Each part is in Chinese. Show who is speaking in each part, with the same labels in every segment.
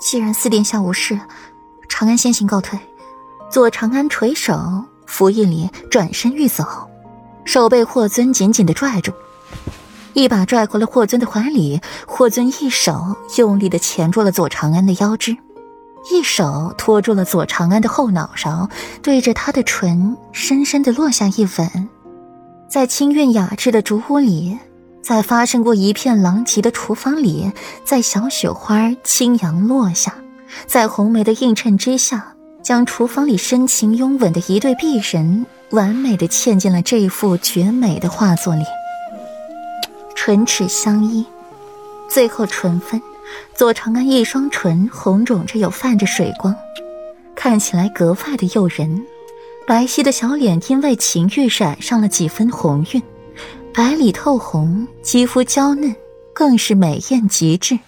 Speaker 1: 既然四殿下无事，长安先行告退。左长安垂首，拂一礼，转身欲走，手被霍尊紧紧的拽住，一把拽回了霍尊的怀里。霍尊一手用力的钳住了左长安的腰肢，一手托住了左长安的后脑勺，对着他的唇深深的落下一吻。在清韵雅致的竹屋里，在发生过一片狼藉的厨房里，在小雪花轻扬落下，在红梅的映衬之下。将厨房里深情拥吻的一对璧人，完美的嵌进了这幅绝美的画作里。唇齿相依，最后唇分。左长安一双唇红肿着，又泛着水光，看起来格外的诱人。白皙的小脸因为情欲染上了几分红晕，白里透红，肌肤娇嫩，更是美艳极致。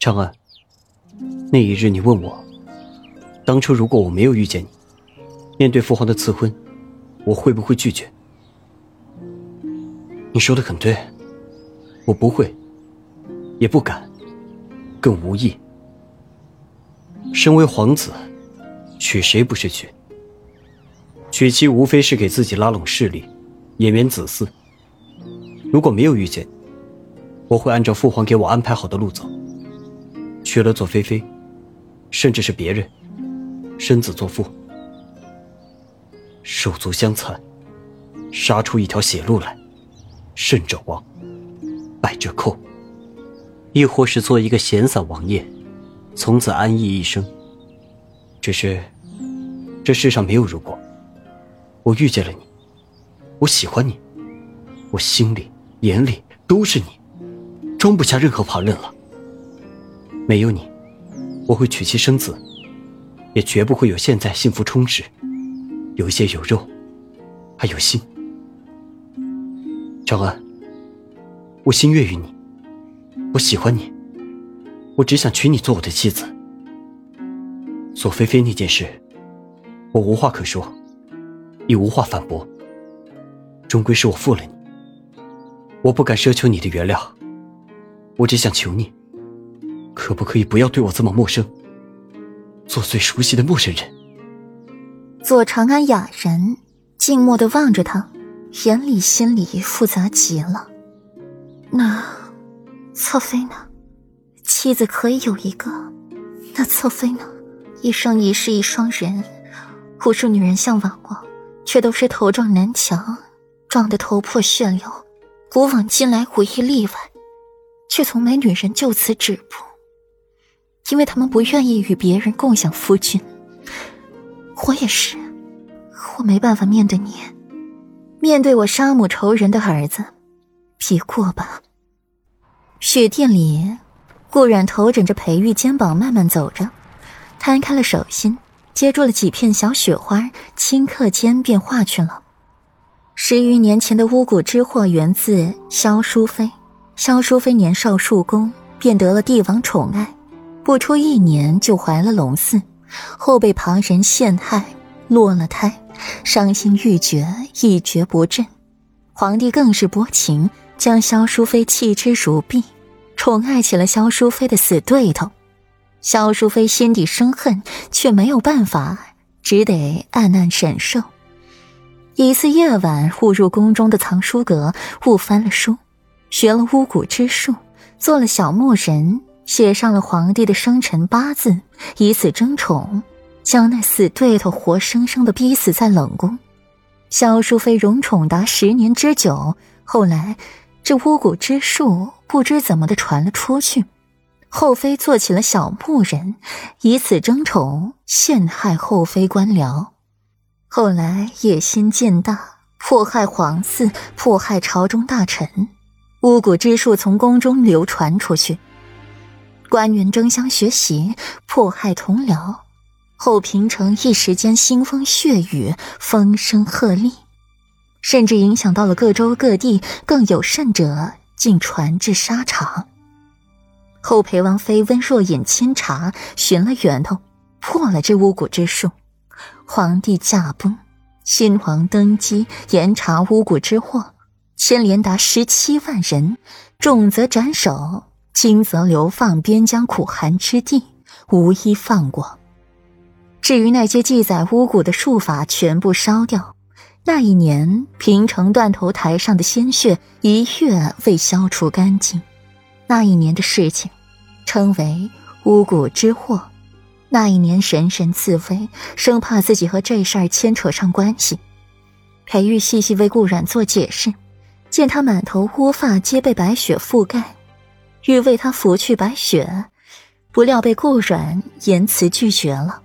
Speaker 2: 长安，那一日你问我。当初如果我没有遇见你，面对父皇的赐婚，我会不会拒绝？你说的很对，我不会，也不敢，更无意。身为皇子，娶谁不是娶？娶妻无非是给自己拉拢势力，延绵子嗣。如果没有遇见你，我会按照父皇给我安排好的路走，娶了左菲菲，甚至是别人。生子作父，手足相残，杀出一条血路来，胜者亡，败者寇。亦或是做一个闲散王爷，从此安逸一生。只是，这世上没有如果。我遇见了你，我喜欢你，我心里眼里都是你，装不下任何旁人了。没有你，我会娶妻生子。也绝不会有现在幸福充实，有血有肉，还有心。长安，我心悦于你，我喜欢你，我只想娶你做我的妻子。左菲菲那件事，我无话可说，也无话反驳。终归是我负了你，我不敢奢求你的原谅，我只想求你，可不可以不要对我这么陌生？做最熟悉的陌生人。
Speaker 1: 左长安哑然，静默的望着他，眼里心里复杂极了。那侧妃呢？妻子可以有一个，那侧妃呢？一生一世一双人，无数女人向往过，却都是头撞南墙，撞得头破血流。古往今来无一例外，却从没女人就此止步。因为他们不愿意与别人共享夫君，我也是，我没办法面对你，面对我杀母仇人的儿子，别过吧。雪殿里，顾染头枕着裴玉肩膀慢慢走着，摊开了手心，接住了几片小雪花，顷刻间便化去了。十余年前的巫蛊之祸源自萧淑妃，萧淑妃年少入宫，便得了帝王宠爱。不出一年就怀了龙嗣，后被旁人陷害，落了胎，伤心欲绝，一蹶不振。皇帝更是薄情，将萧淑妃弃之如敝，宠爱起了萧淑妃的死对头。萧淑妃心底生恨，却没有办法，只得暗暗忍受。一次夜晚，误入宫中的藏书阁，误翻了书，学了巫蛊之术，做了小木人。写上了皇帝的生辰八字，以此争宠，将那死对头活生生的逼死在冷宫。萧淑妃荣宠达十年之久，后来这巫蛊之术不知怎么的传了出去，后妃做起了小木人，以此争宠，陷害后妃官僚。后来野心渐大，迫害皇嗣，迫害朝中大臣，巫蛊之术从宫中流传出去。官员争相学习，迫害同僚，后平城一时间腥风血雨，风声鹤唳，甚至影响到了各州各地，更有甚者竟传至沙场。后裴王妃温若隐亲查寻了源头，破了这巫蛊之术，皇帝驾崩，新皇登基，严查巫蛊之祸，牵连达十七万人，重则斩首。轻则流放边疆苦寒之地，无一放过。至于那些记载巫蛊的术法，全部烧掉。那一年，平城断头台上的鲜血一月未消除干净。那一年的事情，称为巫蛊之祸。那一年，神神自危，生怕自己和这事儿牵扯上关系。裴玉细细为顾染做解释，见他满头乌发皆被白雪覆盖，欲为他拂去白雪，不料被顾染言辞拒绝了。